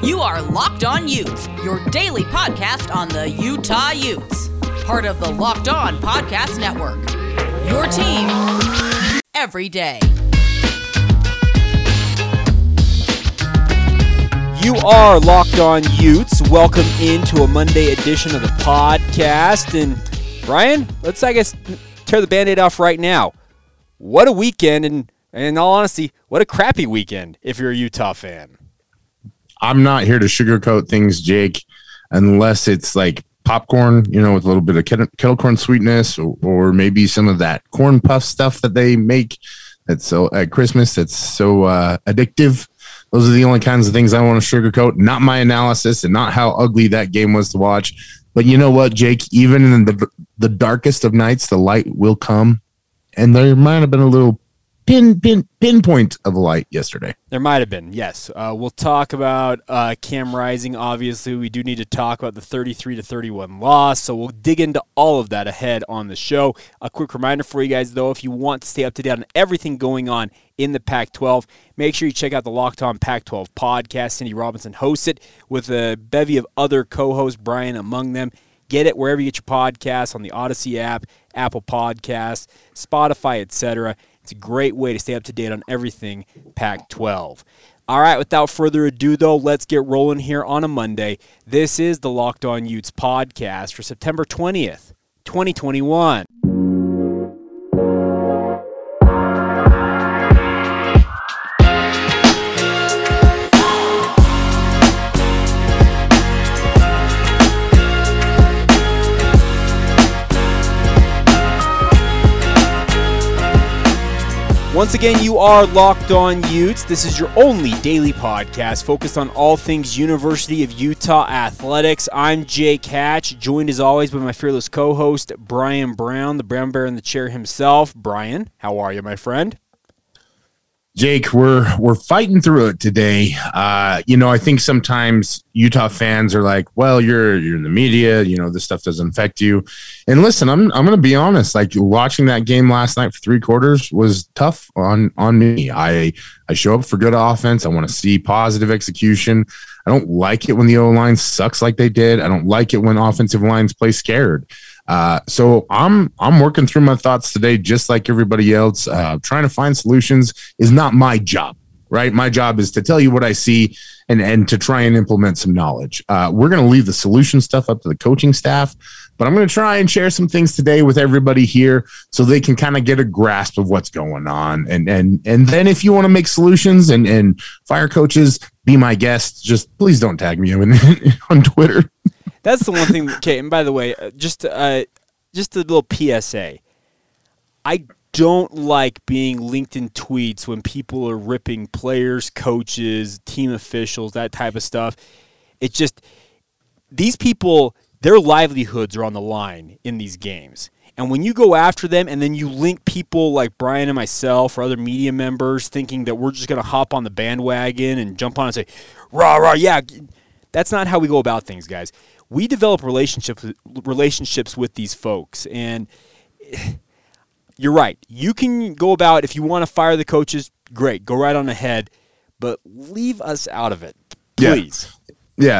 You are Locked On Utes, your daily podcast on the Utah Utes. Part of the Locked On Podcast Network. Your team every day. You are Locked On Utes. Welcome into a Monday edition of the podcast. And Brian, let's, I guess, tear the band aid off right now. What a weekend, and, and in all honesty, what a crappy weekend if you're a Utah fan. I'm not here to sugarcoat things, Jake, unless it's like popcorn, you know, with a little bit of kettle corn sweetness, or, or, maybe some of that corn puff stuff that they make that's so at Christmas that's so uh, addictive. Those are the only kinds of things I want to sugarcoat. Not my analysis and not how ugly that game was to watch. But you know what, Jake? Even in the the darkest of nights, the light will come, and there might have been a little pin pin pinpoint of light yesterday. There might have been, yes. Uh, we'll talk about uh, Cam Rising. Obviously, we do need to talk about the 33 to 31 loss, so we'll dig into all of that ahead on the show. A quick reminder for you guys, though, if you want to stay up to date on everything going on in the Pac-12, make sure you check out the Locked On Pac-12 podcast. Cindy Brunson hosts it with a bevy of other co-hosts, Brian among them. Get it wherever you get your podcasts on the Audacy app, Apple Podcasts, Spotify, etc. It's a great way to stay up to date on everything Pac 12. All right, without further ado, though, let's get rolling here on a Monday. This is the Locked On Utes podcast for September 20th, 2021. Once again, you are Locked On Utes. This is your only daily podcast focused on all things University of Utah athletics. I'm Jake Hatch, joined as always by my fearless co host, Brian Brown, the Brown Bear in the chair himself. Brian, how are you, my friend? Jake, we're we're fighting through it today. Uh, you know, I think sometimes Utah fans are like, "Well, you're you're in the media. You know, this stuff doesn't affect you." And listen, I'm I'm going to be honest. Like watching that game last night for three quarters was tough on on me. I I show up for good offense. I want to see positive execution. I don't like it when the O line sucks like they did. I don't like it when offensive lines play scared. Uh, so I'm I'm working through my thoughts today, just like everybody else. Uh, trying to find solutions is not my job, right? My job is to tell you what I see and and to try and implement some knowledge. Uh, we're going to leave the solution stuff up to the coaching staff, but I'm going to try and share some things today with everybody here so they can kind of get a grasp of what's going on. And and and then if you want to make solutions and and fire coaches, be my guest. Just please don't tag me on, on Twitter. That's the one thing. Okay, and by the way, uh, just uh, just a little PSA. I don't like being linked in tweets when people are ripping players, coaches, team officials, that type of stuff. It's just these people, their livelihoods are on the line in these games. And when you go after them and then you link people like Brian and myself or other media members thinking that we're just going to hop on the bandwagon and jump on and say, rah, rah, yeah, that's not how we go about things, guys we develop relationships relationships with these folks. And you're right. You can go about if you want to fire the coaches great go right on ahead but leave us out of it please. yeah,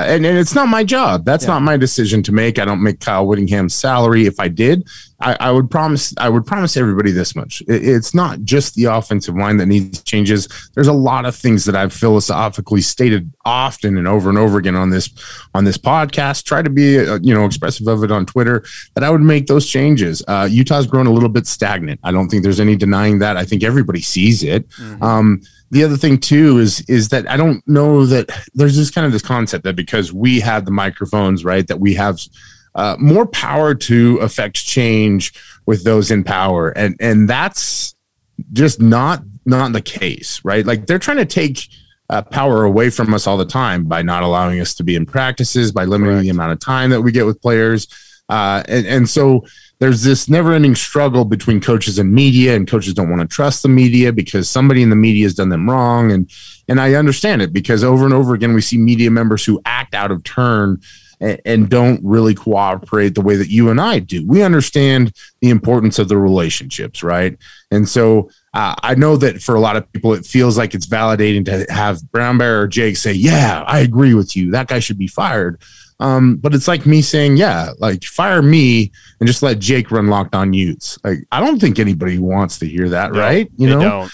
and, and it's not my job. That's yeah. not my decision to make. I don't make Kyle Whittingham's salary. If I did, I, I would promise. I would promise everybody this much: it, it's not just the offensive line that needs changes. There's a lot of things that I've philosophically stated often and over and over again on this on this podcast. Try to be uh, you know expressive of it on Twitter that I would make those changes. Uh, Utah's grown a little bit stagnant. I don't think there's any denying that. I think everybody sees it. Mm-hmm. Um, the other thing too is is that I don't know that there's this kind of this concept that because we have the microphones, right, that we have uh, more power to affect change with those in power, and and that's just not not the case, right? Like they're trying to take uh, power away from us all the time by not allowing us to be in practices, by limiting the amount of time that we get with players, uh, and and so there's this never ending struggle between coaches and media and coaches don't want to trust the media because somebody in the media has done them wrong and and I understand it because over and over again we see media members who act out of turn and, don't really cooperate the way that you and I do. We understand the importance of the relationships, right? And so uh, I know that for a lot of people, it feels like it's validating to have Brown Bear or Jake say, "Yeah, I agree with you. That guy should be fired." Um, but it's like me saying, "Yeah, like fire me and just let Jake run locked on Utes." Like I don't think anybody wants to hear that, No, right? You know, don't.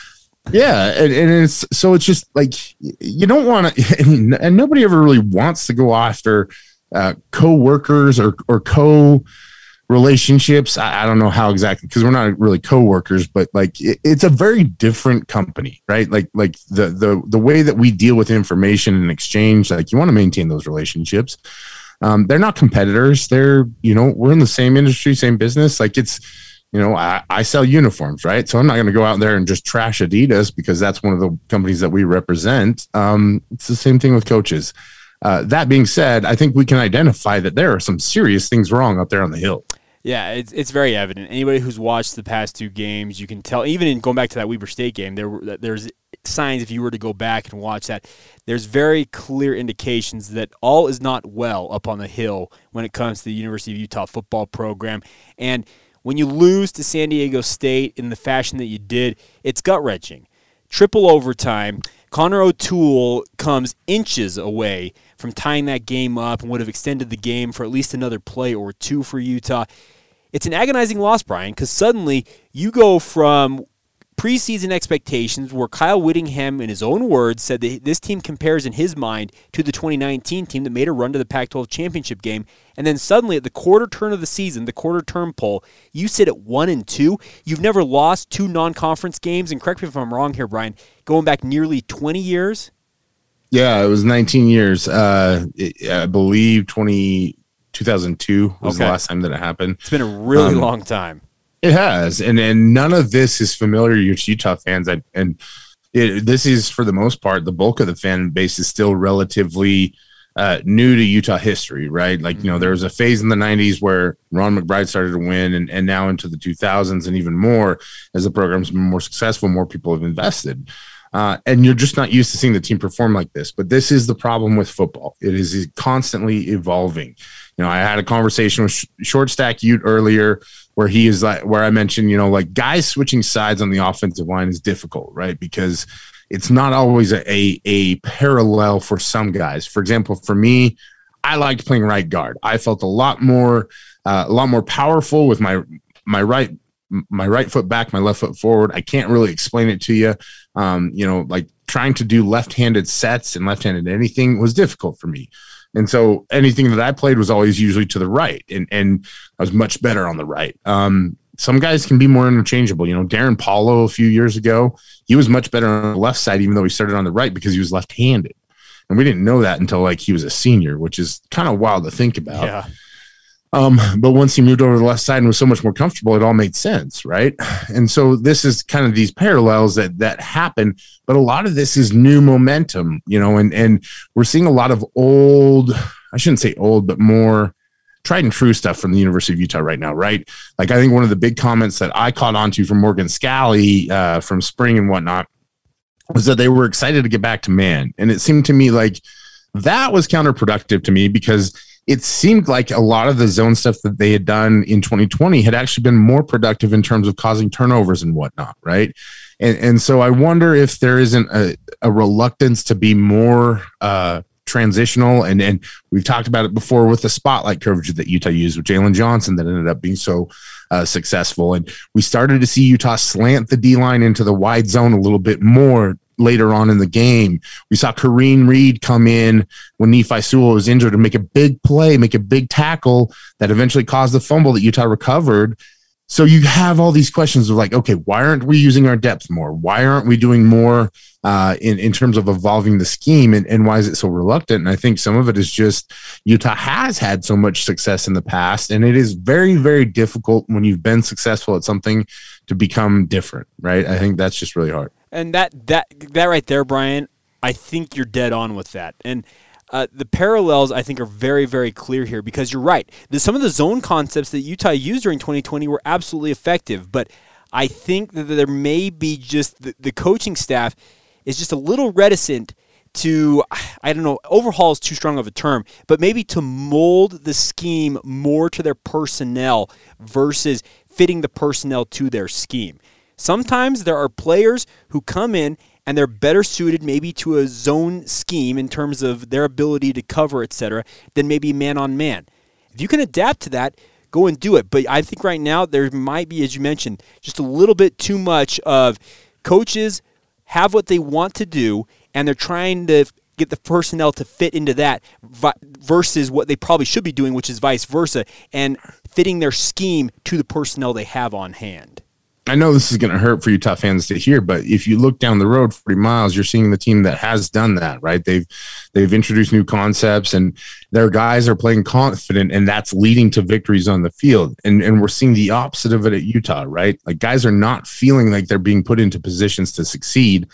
yeah, and, and it's so it's just like you don't want to, and, and nobody ever really wants to go after uh, co-workers or or co relationships. I, I don't know how exactly because we're not really co-workers, but like it, it's a very different company, right? Like like the the the way that we deal with information and exchange, like you want to maintain those relationships. Um, they're not competitors. They're you know we're in the same industry, same business. Like it's you know, I, I sell uniforms, right? So I'm not going to go out there and just trash Adidas because that's one of the companies that we represent. Um, it's the same thing with coaches. Uh, that being said, I think we can identify that there are some serious things wrong up there on the hill. Yeah, it's, it's very evident. Anybody who's watched the past two games, you can tell. Even in going back to that Weber State game, there were there's signs if you were to go back and watch that. There's very clear indications that all is not well up on the hill when it comes to the University of Utah football program. And when you lose to San Diego State in the fashion that you did, it's gut wrenching. Triple overtime. Connor O'Toole comes inches away from tying that game up and would have extended the game for at least another play or two for Utah. It's an agonizing loss, Brian, because suddenly you go from preseason expectations where Kyle Whittingham, in his own words, said that this team compares in his mind to the 2019 team that made a run to the Pac 12 championship game. And then suddenly at the quarter turn of the season, the quarter turn poll, you sit at one and two. You've never lost two non conference games. And correct me if I'm wrong here, Brian, going back nearly 20 years. Yeah, it was 19 years. Uh, it, I believe 20, 2002 was the last time that it happened. It's been a really Um, long time. It has, and and none of this is familiar to Utah fans, and and it, this is for the most part the bulk of the fan base is still relatively uh, new to Utah history, right? Like you know, there was a phase in the '90s where Ron McBride started to win, and and now into the 2000s, and even more as the program's been more successful, more people have invested. Uh, and you're just not used to seeing the team perform like this. But this is the problem with football; it is constantly evolving. You know, I had a conversation with Sh- Short Stack Ute earlier where he is like where I mentioned, you know, like guys switching sides on the offensive line is difficult, right? Because it's not always a, a, a parallel for some guys. For example, for me, I liked playing right guard. I felt a lot more uh, a lot more powerful with my my right my right foot back, my left foot forward. I can't really explain it to you. Um, you know, like trying to do left-handed sets and left-handed anything was difficult for me. And so anything that I played was always usually to the right, and and I was much better on the right. Um, some guys can be more interchangeable. You know, Darrin Paulo a few years ago, he was much better on the left side, even though he started on the right because he was left-handed. And we didn't know that until like he was a senior, which is kind of wild to think about. Yeah. Um, but once he moved over to the left side and was so much more comfortable, it all made sense, right? And so this is kind of these parallels that that happen, but a lot of this is new momentum, you know, and and we're seeing a lot of old, I shouldn't say old, but more tried and true stuff from the University of Utah right now, right? Like I think one of the big comments that I caught onto from Morgan Scalley uh, from spring and whatnot was that they were excited to get back to man, and it seemed to me like that was counterproductive to me because it seemed like a lot of the zone stuff that they had done in 2020 had actually been more productive in terms of causing turnovers and whatnot, right? And and so I wonder if there isn't a, a reluctance to be more uh, transitional, and and we've talked about it before with the spotlight coverage that Utah used with Jalen Johnson that ended up being so uh, successful, and we started to see Utah slant the D line into the wide zone a little bit more later on in the game. We saw Karene Reid come in when Nephi Sewell was injured and make a big play, make a big tackle that eventually caused the fumble that Utah recovered. So you have all these questions of like, okay, why aren't we using our depth more? Why aren't we doing more uh, in in terms of evolving the scheme, and, and why is it so reluctant? And I think some of it is just Utah has had so much success in the past, and it is very very difficult when you've been successful at something to become different, right? I think that's just really hard. And that that that right there, Brian, I think you're dead on with that. And uh, the parallels I think are very very clear here because you're right. The, some of the zone concepts that Utah used during 2020 were absolutely effective, but I think that there may be just the, the coaching staff is just a little reticent to I don't know, overhaul is too strong of a term, but maybe to mold the scheme more to their personnel versus fitting the personnel to their scheme. Sometimes there are players who come in and they're better suited maybe to a zone scheme in terms of their ability to cover, etc., than maybe man on man. If you can adapt to that, go and do it. But I think right now there might be, as you mentioned, just a little bit too much of coaches have what they want to do and they're trying to get the personnel to fit into that versus what they probably should be doing, which is vice versa, and fitting their scheme to the personnel they have on hand. I know this is going to hurt for Utah fans to hear, but if you look down the road 40 miles, you're seeing the team that has done that, right? They've they've introduced new concepts and their guys are playing confident and that's leading to victories on the field. And and we're seeing the opposite of it at Utah, right? Like guys are not feeling like they're being put into positions to succeed.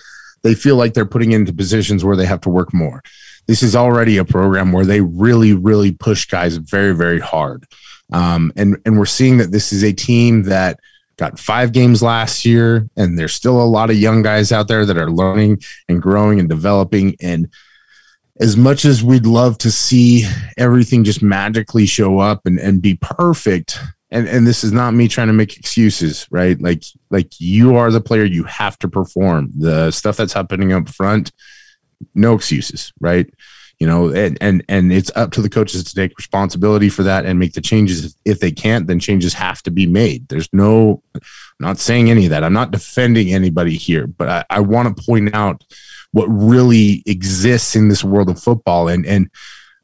They feel like they're putting into positions where they have to work more. This is already a program where they really really push guys very very hard. Um, and and we're seeing that this is a team that got five games last year, and there's still a lot of young guys out there that are learning and growing and developing. And as much as we'd love to see everything just magically show up and, and be perfect, and, and this is not me trying to make excuses, right? Like like you are the player, you have to perform. The stuff that's happening up front, no excuses, right? You know and and and it's up to the coaches to take responsibility for that and make the changes. If they can't then changes have to be made. There's no I'm not saying any of that. I'm not defending anybody here but i, I want to point out what really exists in this world of football. And and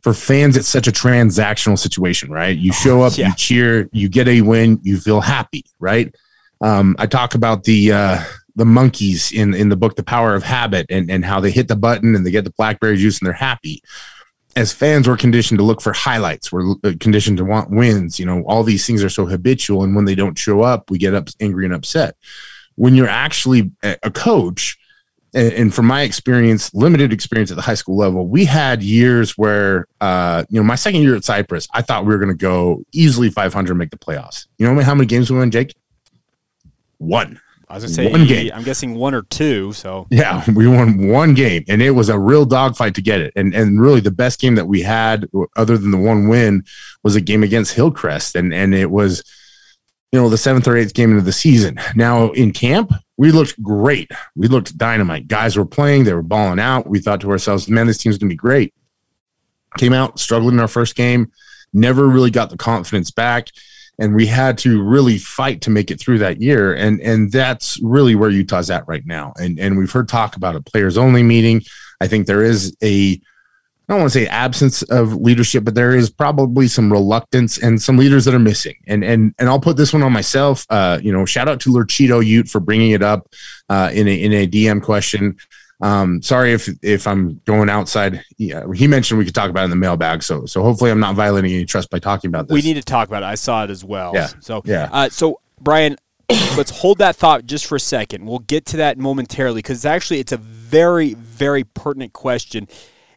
for fans it's such a transactional situation right? You show up yeah. you cheer you get a win you feel happy right? Um, i talk about the uh, the monkeys in in the book The Power of Habit and and how they hit the button and they get the blackberry juice and they're happy. As fans, we're conditioned to look for highlights. We're uh, conditioned to want wins. You know, all these things are so habitual, and when they don't show up, we get up angry and upset. When you're actually a coach, and, from my experience, limited experience at the high school level, we had years where, uh, you know, my second year at Cyprus, I thought we were going to go easily 500, make the playoffs. You know how many games we won, Jake? One. I was gonna say one game. I'm guessing one or two. So yeah, we won one game, and it was a real dogfight to get it. And and really, the best game that we had, other than the one win, was a game against Hillcrest, and and it was, you know, the seventh or eighth game into the season. Now in camp, we looked great. We looked dynamite. Guys were playing. They were balling out. We thought to ourselves, man, this team's gonna be great. Came out struggling in our first game. Never really got the confidence back and we had to really fight to make it through that year and and that's really where utah's at right now and and we've heard talk about a players only meeting i think there is a I don't want to say absence of leadership, but there is probably some reluctance and some leaders that are missing. And and and I'll put this one on myself. Uh, you know, shout out to Lurchito Ute for bringing it up uh, in a in a DM question. Um, sorry if if I'm going outside. Yeah, he mentioned we could talk about it in the mailbag, so so hopefully I'm not violating any trust by talking about this. We need to talk about it. I saw it as well. Yeah. So yeah. Uh, so Brian, let's hold that thought just for a second. We'll get to that momentarily because actually it's a very very pertinent question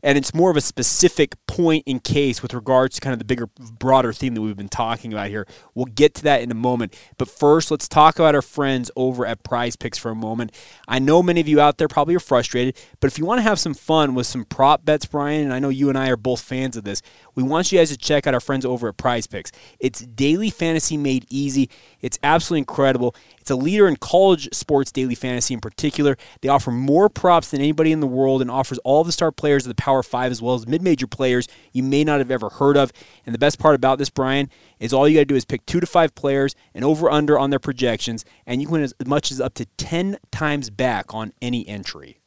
and it's more of a specific point in case with regards to kind of the bigger, broader theme that we've been talking about here. We'll get to that in a moment. But first, let's talk about our friends over at Prize Picks for a moment. I know many of you out there probably are frustrated, but if you want to have some fun with some prop bets, Brian, and I know you and I are both fans of this, we want you guys to check out our friends over at Prize Picks. It's daily fantasy made easy. It's absolutely incredible. It's a leader in college sports daily fantasy in particular. They offer more props than anybody in the world and offers all the star players of the Power 5 as well as mid-major players you may not have ever heard of. And the best part about this, Brian, is all you got to do is pick 2 to 5 players and over under on their projections and you can win as much as up to 10 times back on any entry.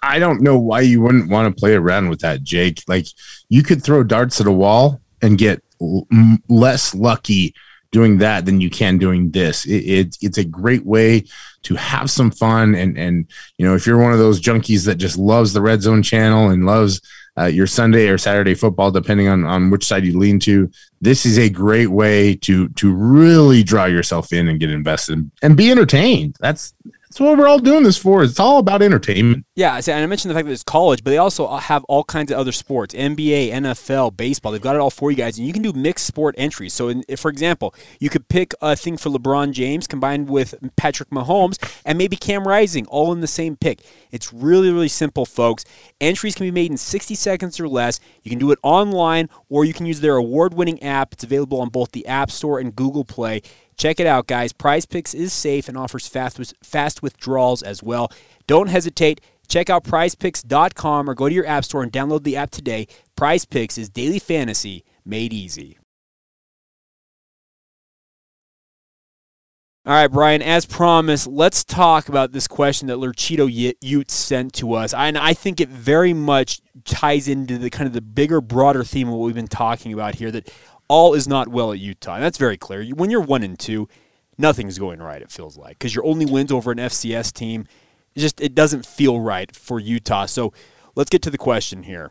I don't know why you wouldn't want to play around with that, Jake. Like you could throw darts at a wall and get l- less lucky doing that than you can doing this. It, it, it's a great way to have some fun. And, and, you know, if you're one of those junkies that just loves the red zone channel and loves uh, your Sunday or Saturday football, depending on, on which side you lean to, this is a great way to, to really draw yourself in and get invested and be entertained. That's, That's what we're all doing this for. It's all about entertainment. Yeah, and I mentioned the fact that it's college, but they also have all kinds of other sports: NBA, NFL, baseball. They've got it all for you guys, and you can do mixed sport entries. So, in, for example, you could pick a thing for LeBron James combined with Patrick Mahomes, and maybe Cam Rising, all in the same pick. It's really, really simple, folks. Entries can be made in 60 seconds or less. You can do it online, or you can use their award-winning app. It's available on both the App Store and Google Play. Check it out, guys. Prize Picks is safe and offers fast, fast withdrawals as well. Don't hesitate. Check out prizepicks.com or go to your app store and download the app today. Prize Picks is daily fantasy made easy. All right, Brian, as promised, let's talk about this question that Lurchito Utes sent to us. And I think it very much ties into the kind of the bigger, broader theme of what we've been talking about here that all is not well at Utah. And that's very clear. When you're one and two, nothing's going right. It feels like because your only wins over an FCS team, it just it doesn't feel right for Utah. So let's get to the question here.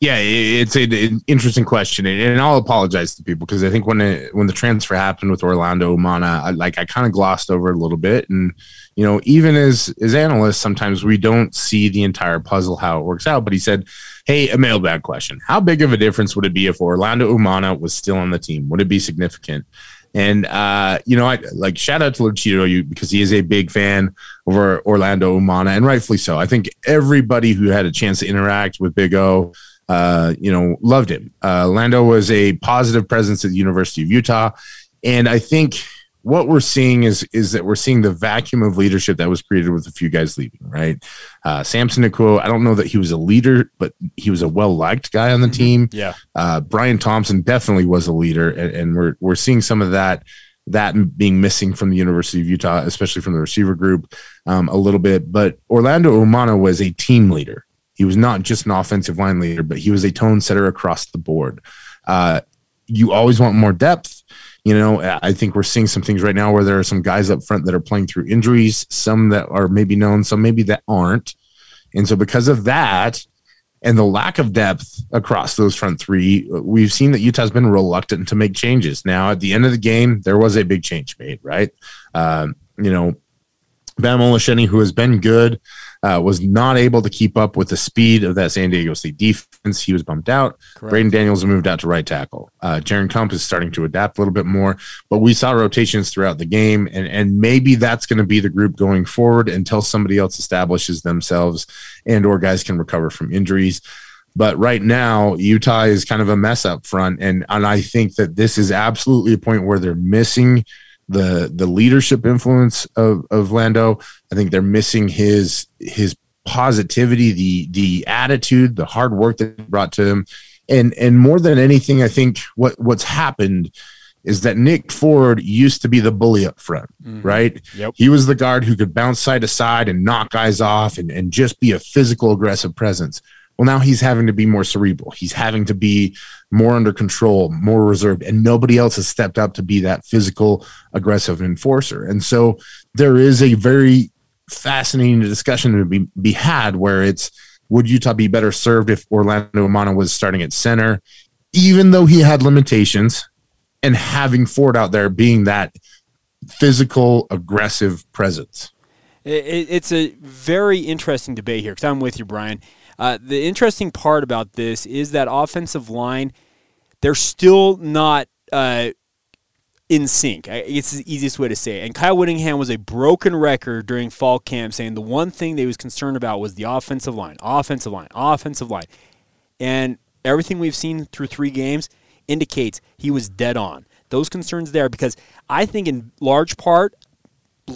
Yeah, it's an interesting question, and I'll apologize to people because I think when it, when the transfer happened with Orlando Umana, I, like I kind of glossed over it a little bit, and you know, even as as analysts, sometimes we don't see the entire puzzle how it works out. But he said, "Hey, a mailbag question: How big of a difference would it be if Orlando Umana was still on the team? Would it be significant?" And uh, you know, I like shout out to Luchito because he is a big fan over Orlando Umana, and rightfully so. I think everybody who had a chance to interact with Big O uh, you know, loved him. Uh, Lando was a positive presence at the University of Utah, and I think what we're seeing is is that we're seeing the vacuum of leadership that was created with a few guys leaving. Right, uh, Samson Nacua. I don't know that he was a leader, but he was a well liked guy on the mm-hmm. team. Yeah, uh, Bryan Thompson definitely was a leader, and, and we're we're seeing some of that that being missing from the University of Utah, especially from the receiver group, um, a little bit. But Orlando Umana was a team leader. He was not just an offensive line leader, but he was a tone setter across the board. Uh, you always want more depth. You know, I think we're seeing some things right now where there are some guys up front that are playing through injuries, some that are maybe known, some maybe that aren't. And so, because of that, and the lack of depth across those front three, we've seen that Utah's been reluctant to make changes. Now, at the end of the game, there was a big change made, right? Um, you know, Bam Olaseni, who has been good, uh, was not able to keep up with the speed of that San Diego State defense. He was bumped out. Correct. Braeden Daniels moved out to right tackle. Uh, Jaren Kump is starting to adapt a little bit more, but we saw rotations throughout the game, and, and maybe that's going to be the group going forward until somebody else establishes themselves and or guys can recover from injuries. But right now, Utah is kind of a mess up front, and and I think that this is absolutely a point where they're missing – the the leadership influence of, of Lando. I think they're missing his his positivity, the the attitude, the hard work that he brought to him. And and more than anything, I think what what's happened is that Nick Ford used to be the bully up front, mm-hmm. right? Yep. He was the guard who could bounce side to side and knock guys off and, and just be a physical, aggressive presence. Well, now he's having to be more cerebral. He's having to be more under control, more reserved, and nobody else has stepped up to be that physical, aggressive enforcer. And so there is a very fascinating discussion to be, be had where it's would Utah be better served if Orlando Umana was starting at center, even though he had limitations, and having Ford out there being that physical, aggressive presence? It's a very interesting debate here because I'm with you, Brian. Uh, the interesting part about this is that offensive line, they're still not uh, in sync. It's the easiest way to say it. And Kyle Whittingham was a broken record during fall camp saying the one thing he was concerned about was the offensive line, offensive line, offensive line. And everything we've seen through three games indicates he was dead on. Those concerns there because I think in large part,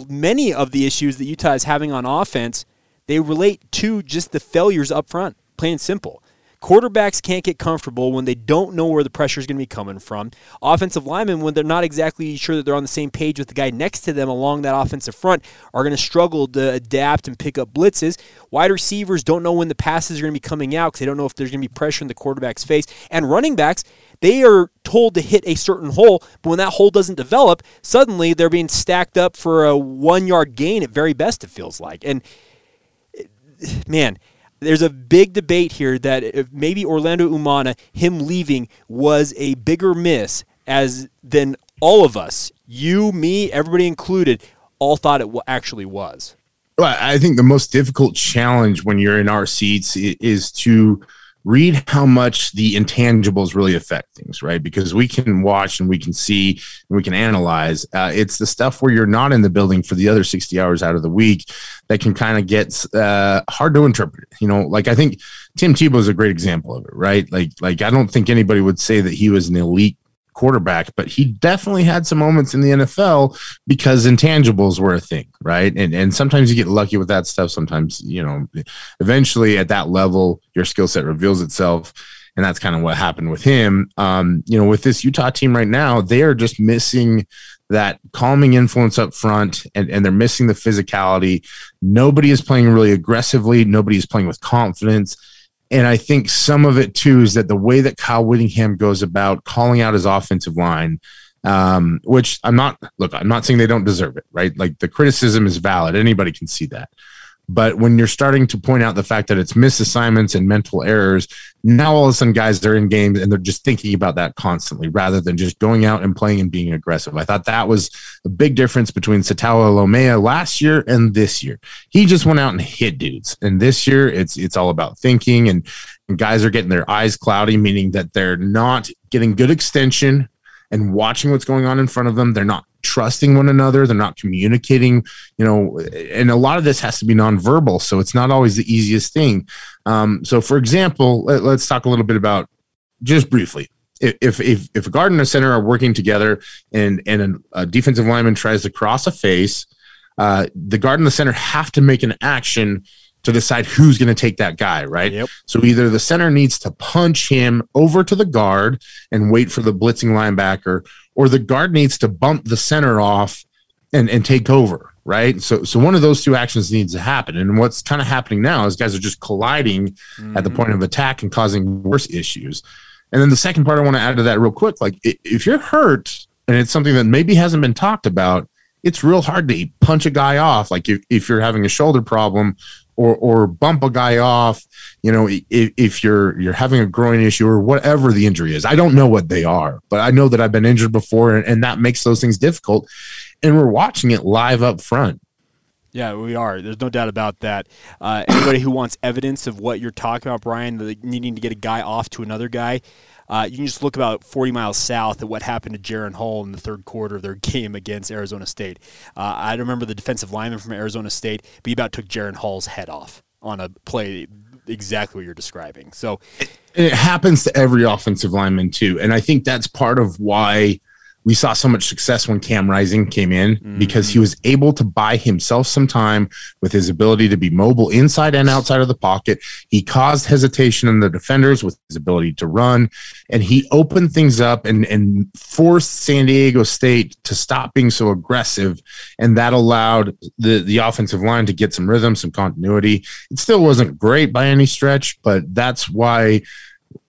many of the issues that Utah is having on offense – they relate to just the failures up front, plain simple. Quarterbacks can't get comfortable when they don't know where the pressure is going to be coming from. Offensive linemen, when they're not exactly sure that they're on the same page with the guy next to them along that offensive front, are going to struggle to adapt and pick up blitzes. Wide receivers don't know when the passes are going to be coming out because they don't know if there's going to be pressure in the quarterback's face. And running backs, they are told to hit a certain hole, but when that hole doesn't develop, suddenly they're being stacked up for a one yard gain at very best, it feels like. And man, there's a big debate here that uh, maybe Orlando Umana, him leaving, was a bigger miss as than all of us, you, me, everybody included, all thought it actually was. Well, I think the most difficult challenge when you're in our seats is to read how much the intangibles really affect things, right? Because we can watch and we can see and we can analyze. Uh, it's the stuff where you're not in the building for the other 60 hours out of the week that can kind of get uh, hard to interpret. You know, like I think Tim Tebow is a great example of it, right? Like, like I don't think anybody would say that he was an elite quarterback, but he definitely had some moments in the NFL because intangibles were a thing, right? And and sometimes you get lucky with that stuff. Sometimes, you know, eventually at that level, your skill set reveals itself. And that's kind of what happened with him. Um, you know, with this Utah team right now, they are just missing that calming influence up front and, and they're missing the physicality. Nobody is playing really aggressively, nobody is playing with confidence and I think some of it too is that the way that Kyle Whittingham goes about calling out his offensive line, um, which I'm not, look, I'm not saying they don't deserve it, right? Like the criticism is valid. Anybody can see that. But when you're starting to point out the fact that it's misassignments and mental errors, now all of a sudden guys are in games and they're just thinking about that constantly rather than just going out and playing and being aggressive. I thought that was a big difference between Sataoa Laumea last year and this year. He just went out and hit dudes. And this year it's it's all about thinking and, and guys are getting their eyes cloudy, meaning that they're not getting good extension and watching what's going on in front of them. They're not trusting one another. They're not communicating, you know, and a lot of this has to be nonverbal. So it's not always the easiest thing. Um, so, for example, let, us talk a little bit about just briefly. If, if, if a guard and a center are working together and, and a, defensive lineman tries to cross a face, uh, the guard and the center have to make an action to decide who's going to take that guy, right? Yep. So either the center needs to punch him over to the guard and wait for the blitzing linebacker, or the guard needs to bump the center off and, and take over, right? So so one of those two actions needs to happen. And what's kind of happening now is guys are just colliding mm-hmm. at the point of attack and causing worse issues. And then the second part I want to add to that real quick, like if you're hurt and it's something that maybe hasn't been talked about, it's real hard to punch a guy off. Like if, if you're having a shoulder problem or or bump a guy off you know if, if you're you're having a groin issue or whatever the injury is i don't know what they are but i know that i've been injured before and, and that makes those things difficult and we're watching it live up front yeah, we are. There's no doubt about that. Uh, anybody who wants evidence of what you're talking about, Brian, needing to get a guy off to another guy, uh, you can just look about 40 miles south at what happened to Jaren Hall in the third quarter of their game against Arizona State. Uh, I remember the defensive lineman from Arizona State, but he about took Jaren Hall's head off on a play exactly what you're describing. So it happens to every offensive lineman too, and I think that's part of why we saw so much success when Cam Rising came in mm-hmm. because he was able to buy himself some time with his ability to be mobile inside and outside of the pocket. He caused hesitation in the defenders with his ability to run, and he opened things up and, and forced San Diego State to stop being so aggressive. And that allowed the, the offensive line to get some rhythm, some continuity. It still wasn't great by any stretch, but that's why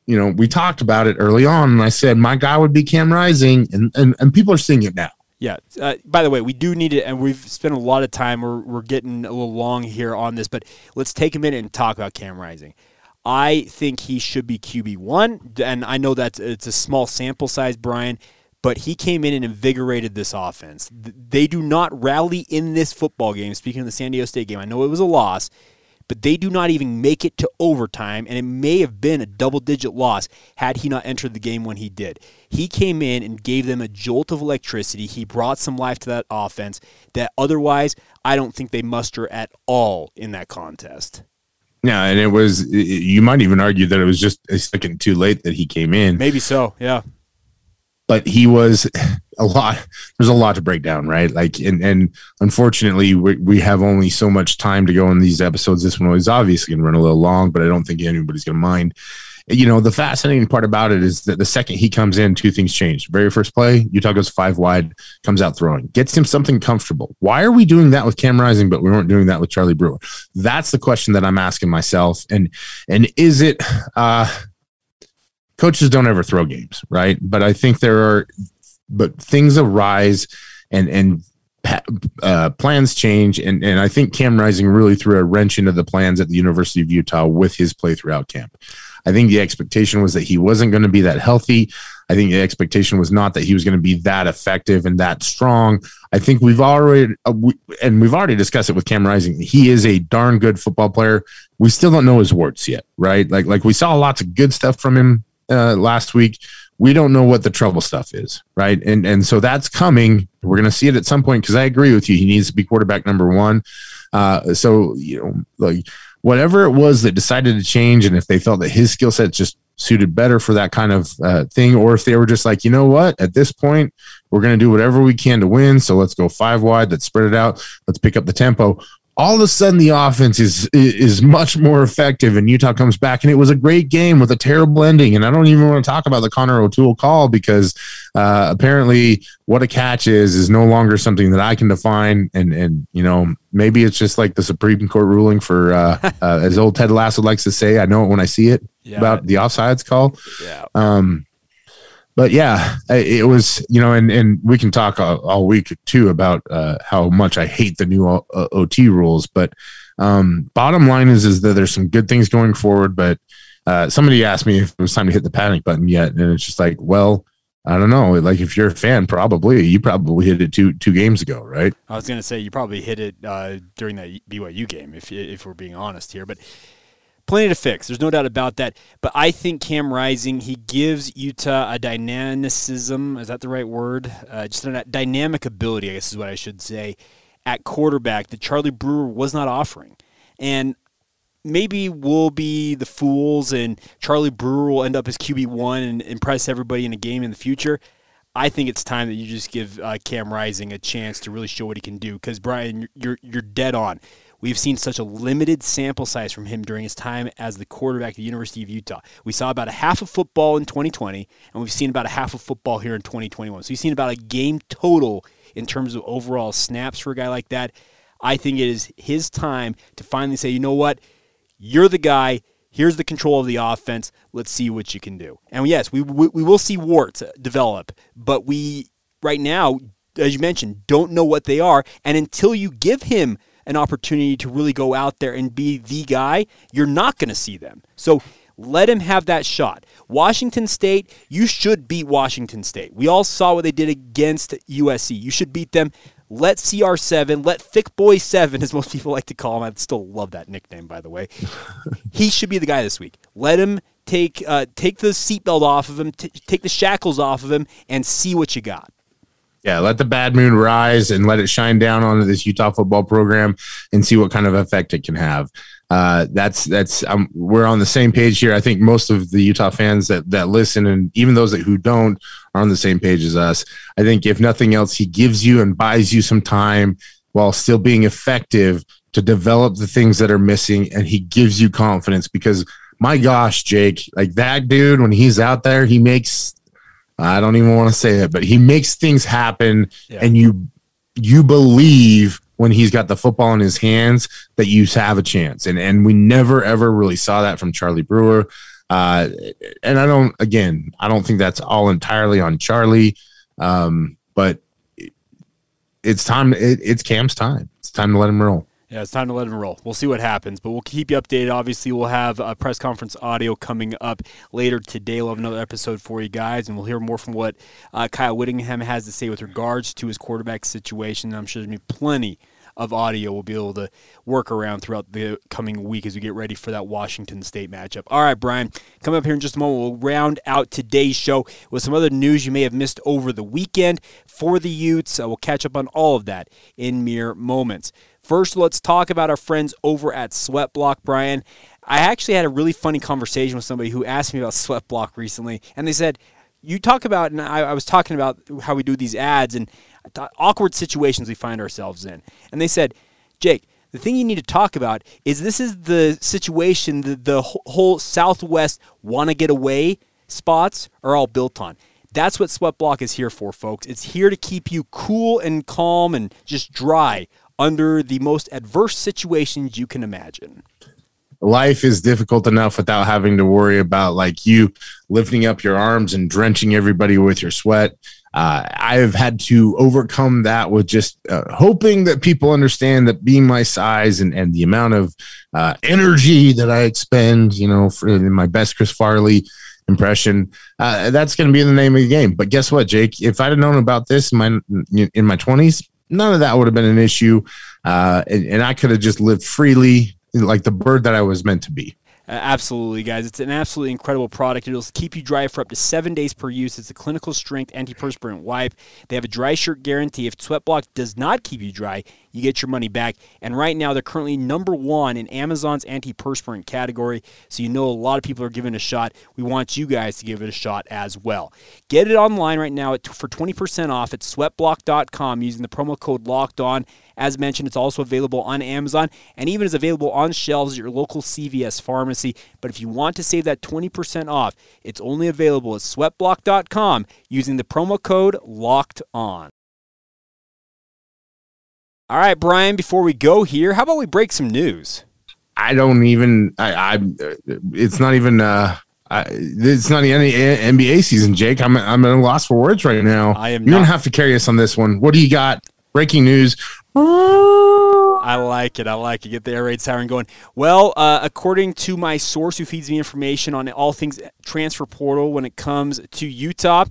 you know, we talked about it early on, and I said my guy would be Cam Rising, and and, and people are seeing it now. Yeah. Uh, by the way, we do need it, and we've spent a lot of time. We're we're getting a little long here on this, but let's take a minute and talk about Cam Rising. I think he should be QB one, and I know that it's a small sample size, Brian, but he came in and invigorated this offense. They do not rally in this football game. Speaking of the San Diego State game, I know it was a loss but they do not even make it to overtime, and it may have been a double digit loss had he not entered the game when he did. He came in and gave them a jolt of electricity. He brought some life to that offense that otherwise I don't think they muster at all in that contest. Yeah, and it was, you might even argue that it was just a second too late that he came in. Maybe so, yeah but he was a lot there's a lot to break down right? Like and and unfortunately we, we have only so much time to go in these episodes. This one was obviously going to run a little long but i don't think anybody's going to mind. You know the fascinating part about it is that the second he comes in two things change. Very first play utah goes five wide comes out throwing gets him something comfortable. Why are we doing that with cam rising but we weren't doing that with charlie brewer? That's the question that i'm asking myself and and is it uh coaches don't ever throw games, right? But I think there are, but things arise and, and, uh, plans change, and, and I think Cam Rising really threw a wrench into the plans at the University of Utah with his play throughout camp. I think the expectation was that he wasn't going to be that healthy. I think the expectation was not that he was going to be that effective and that strong. I think we've already, uh, we, and we've already discussed it with Cam Rising. He is a darn good football player. We still don't know his warts yet, right? Like, like we saw lots of good stuff from him uh, last week. We don't know what the trouble stuff is, right? And and so that's coming. We're going to see it at some point because I agree with you. He needs to be quarterback number one. Uh, so you know, like whatever it was that decided to change, and if they felt that his skill set just suited better for that kind of uh, thing, or if they were just like, you know what, at this point, we're going to do whatever we can to win. So let's go five wide. Let's spread it out. Let's pick up the tempo all of a sudden the offense is is much more effective and Utah comes back. And it was a great game with a terrible ending. And I don't even want to talk about the Connor O'Toole call because uh, apparently what a catch is is no longer something that I can define. And and you know maybe it's just like the Supreme Court ruling for uh, uh, as old Ted Lasso likes to say I know it when I see it yeah. about the offsides call. Yeah. Um but yeah, it was you know, and and we can talk all, all week too about uh, how much I hate the new uh, OT rules. But um, bottom line is is that there's some good things going forward. But uh, somebody asked me if it was time to hit the panic button yet, and it's just like, well, I don't know. Like if you're a fan, probably you probably hit it two two games ago, right? I was gonna say you probably hit it uh, during that BYU game, if if we're being honest here, but plenty to fix. There's no doubt about that. But I think Cam Rising, he gives Utah a dynamicism. Is that the right word? Uh, just a dynamic ability, I guess is what I should say, at quarterback that Charlie Brewer was not offering. And maybe we'll be the fools and Charlie Brewer will end up as QB1 and impress everybody in a game in the future. I think it's time that you just give uh, Cam Rising a chance to really show what he can do. Because Brian, you're you're dead on. We've seen such a limited sample size from him during his time as the quarterback at the University of Utah. We saw about a half of football in 2020, and we've seen about a half of football here in 2021. So we've seen about a game total in terms of overall snaps for a guy like that. I think it is his time to finally say, you know what? You're the guy. Here's the control of the offense. Let's see what you can do. And yes, we, we, we will see warts uh, develop, but we, right now, as you mentioned, don't know what they are. And until you give him an opportunity to really go out there and be the guy, you're not going to see them. So let him have that shot. Washington State, you should beat Washington State. We all saw what they did against USC. You should beat them. Let CR7, let Thick Boy 7, as most people like to call him, I still love that nickname, by the way. he should be the guy this week. Let him take uh, take the seatbelt off of him, t- take the shackles off of him, and see what you got. Yeah, let the bad moon rise and let it shine down onto this Utah football program and see what kind of effect it can have. Uh, that's that's um, we're on the same page here. I think most of the Utah fans that that listen and even those that who don't are on the same page as us. I think if nothing else, he gives you and buys you some time while still being effective to develop the things that are missing, and he gives you confidence because my gosh, Jake, like that dude when he's out there, he makes I don't even want to say it, but he makes things happen, yeah. and you you believe when he's got the football in his hands that you have a chance, and and we never ever really saw that from Charlie Brewer. Uh, and I don't, again, I don't think that's all entirely on Charlie, um, but it's time. It, it's Cam's time. It's time to let him roll. Yeah, it's time to let him roll. We'll see what happens, but we'll keep you updated. Obviously, we'll have a press conference audio coming up later today. We'll have another episode for you guys, and we'll hear more from what uh, Kyle Whittingham has to say with regards to his quarterback situation. I'm sure to be plenty of audio we'll be able to work around throughout the coming week as we get ready for that Washington State matchup. All right, Brian, coming up here in just a moment, we'll round out today's show with some other news you may have missed over the weekend for the Utes. Uh, we'll catch up on all of that in mere moments. First, let's talk about our friends over at Sweatblock, Brian. I actually had a really funny conversation with somebody who asked me about Sweatblock recently, and they said, You talk about, and I, I was talking about how we do these ads and awkward situations we find ourselves in. And they said, Jake, the thing you need to talk about is this is the situation that the whole Southwest want to get away spots are all built on. That's what Sweatblock is here for, folks. It's here to keep you cool and calm and just dry under the most adverse situations you can imagine. Life is difficult enough without having to worry about like you lifting up your arms and drenching everybody with your sweat. uh, I have had to overcome that with just uh, hoping that people understand that being my size and, and the amount of uh, energy that I expend, you know, for in my best Chris Farley impression, uh, that's going to be the name of the game. But guess what, Jake? If I'd have known about this in my in my twenties, none of that would have been an issue, uh, and, and I could have just lived freely like the bird that I was meant to be. Absolutely, guys. It's an absolutely incredible product. It'll keep you dry for up to seven days per use. It's a clinical strength antiperspirant wipe. They have a dry shirt guarantee. If Sweatblock does not keep you dry, you get your money back. And right now, they're currently number one in Amazon's antiperspirant category. So you know a lot of people are giving it a shot. We want you guys to give it a shot as well. Get it online right now for 20% off at sweatblock.com using the promo code locked on. As mentioned, it's also available on Amazon and even is available on shelves at your local CVS pharmacy. But if you want to save that 20% off, it's only available at sweatblock.com using the promo code locked on. All right, Bryan, before we go here, how about we break some news? I don't even. I. I it's not even. Uh, I, it's not any NBA season, Jake. I'm. I'm at a loss for words right now. I am. You're not. gonna have to carry us on this one. What do you got? Breaking news. I like it. I like it. Get the air raid siren going. Well, uh, according to my source who feeds me information on all things transfer portal when it comes to Utah,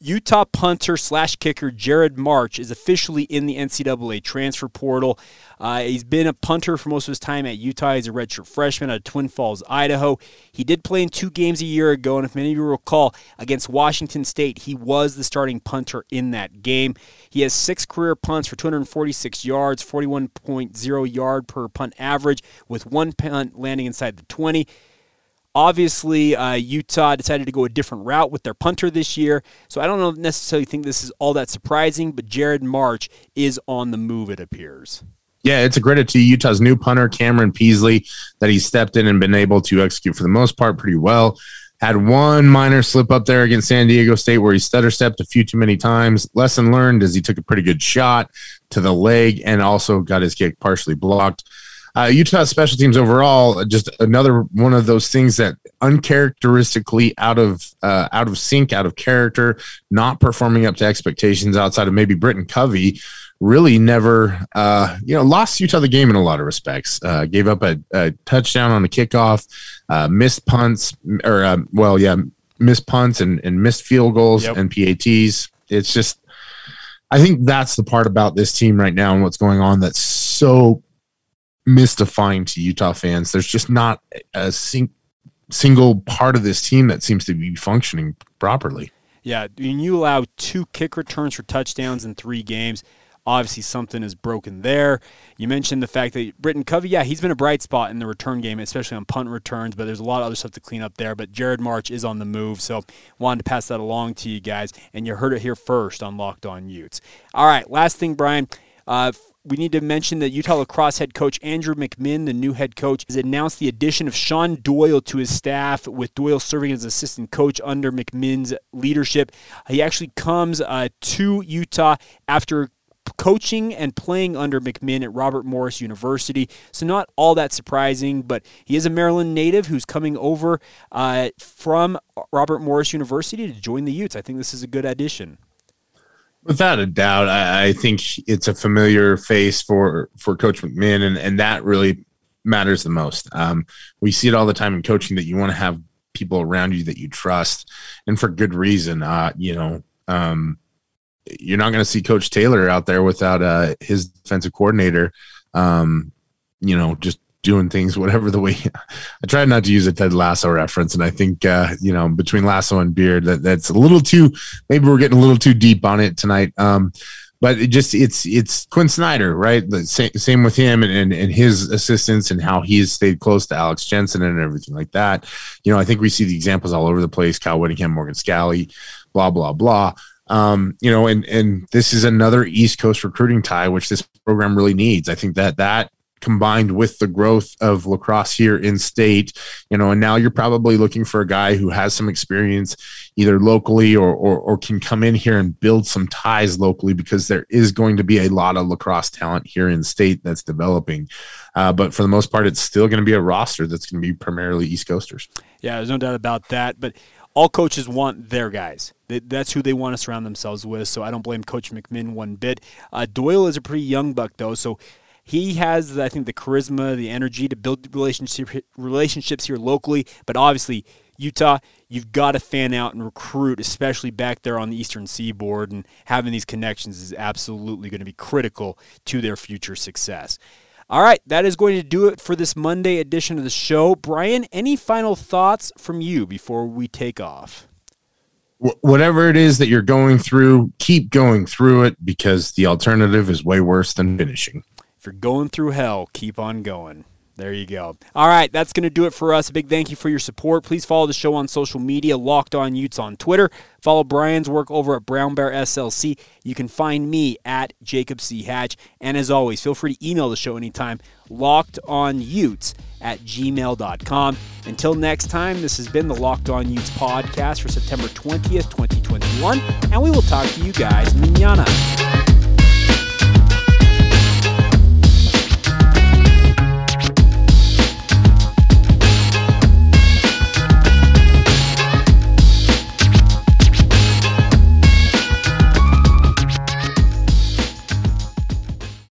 Utah punter slash kicker Jared March is officially in the NCAA transfer portal. Uh, he's been a punter for most of his time at Utah. He's a redshirt freshman at Twin Falls, Idaho. He did play in two games a year ago, and if many of you recall, against Washington State, he was the starting punter in that game. He has six career punts for 246 yards, 41.0 yard per punt average, with one punt landing inside the 20. Obviously, uh, Utah decided to go a different route with their punter this year, so I don't necessarily think this is all that surprising, but Jared March is on the move, it appears. Yeah, it's a credit to Utah's new punter, Cameron Peasley, that he stepped in and been able to execute for the most part pretty well. Had one minor slip up there against San Diego State where he stutter stepped a few too many times. Lesson learned is he took a pretty good shot to the leg and also got his kick partially blocked. Uh, Utah special teams overall, just another one of those things that uncharacteristically out of uh, out of sync, out of character, not performing up to expectations outside of maybe Britton Covey. Really, never, uh, you know, lost Utah the game in a lot of respects. Uh, gave up a, a, touchdown on the kickoff, uh, missed punts, or uh, well, yeah, missed punts and, and missed field goals yep. and PATs. It's just, I think that's the part about this team right now and what's going on that's so mystifying to Utah fans. There's just not a sing- single part of this team that seems to be functioning properly. Yeah, when you allow two kick returns for touchdowns in three games, obviously something is broken there. You mentioned the fact that Britton Covey, yeah, he's been a bright spot in the return game, especially on punt returns, but there's a lot of other stuff to clean up there. But Jared March is on the move, so wanted to pass that along to you guys, and you heard it here first on Locked On Utes. All right, last thing, Bryan. Uh, we need to mention that Utah lacrosse head coach Andrew McMinn, the new head coach, has announced the addition of Sean Doyle to his staff, with Doyle serving as assistant coach under McMinn's leadership. He actually comes uh, to Utah after coaching and playing under McMinn at Robert Morris University. So, not all that surprising, but he is a Maryland native who's coming over uh, from Robert Morris University to join the Utes. I think this is a good addition. Without a doubt, I, I, think it's a familiar face for for Coach McMinn, and and that really matters the most. Um, we see it all the time in coaching that you want to have people around you that you trust, and for good reason. Uh, you know, um, you're not going to see Coach Taylor out there without uh, his defensive coordinator. Um, you know, just doing things whatever the way I tried not to use a Ted Lasso reference and I think uh, you know between Lasso and Beard that that's a little too maybe we're getting a little too deep on it tonight um, but it just it's it's Quinn Snyder right? The same, same with him and, and, and his assistants and how he's stayed close to Alex Jensen and everything like that. You know I think we see the examples all over the place Kyle Whittingham Morgan Scalley, blah blah blah. Um, you know, and and this is another East Coast recruiting tie, which this program really needs. I think that that combined with the growth of lacrosse here in state, you know, and now you're probably looking for a guy who has some experience either locally or, or, or can come in here and build some ties locally because there is going to be a lot of lacrosse talent here in state that's developing. Uh, but for the most part, it's still going to be a roster that's going to be primarily East Coasters. Yeah, there's no doubt about that. But all coaches want their guys. That's who they want to surround themselves with. So I don't blame Coach McMinn one bit. Uh, Doyle is a pretty young buck, though. So he has, I think, the charisma, the energy to build relationship, relationships here locally. But obviously, Utah, you've got to fan out and recruit, especially back there on the eastern seaboard. And having these connections is absolutely going to be critical to their future success. All right, that is going to do it for this Monday edition of the show. Bryan, any final thoughts from you before we take off? Whatever it is that you're going through, keep going through it because the alternative is way worse than finishing. You're going through hell, keep on going. There you go. All right, that's going to do it for us. A big thank you for your support. Please follow the show on social media, Locked On Utes on Twitter. Follow Bryan's work over at Brown Bear SLC. You can find me at Jacob C. Hatch. And as always, feel free to email the show anytime, Locked On Utes at gmail.com. Until next time, this has been the Locked On Utes podcast for September 20th, 2021. And we will talk to you guys manana.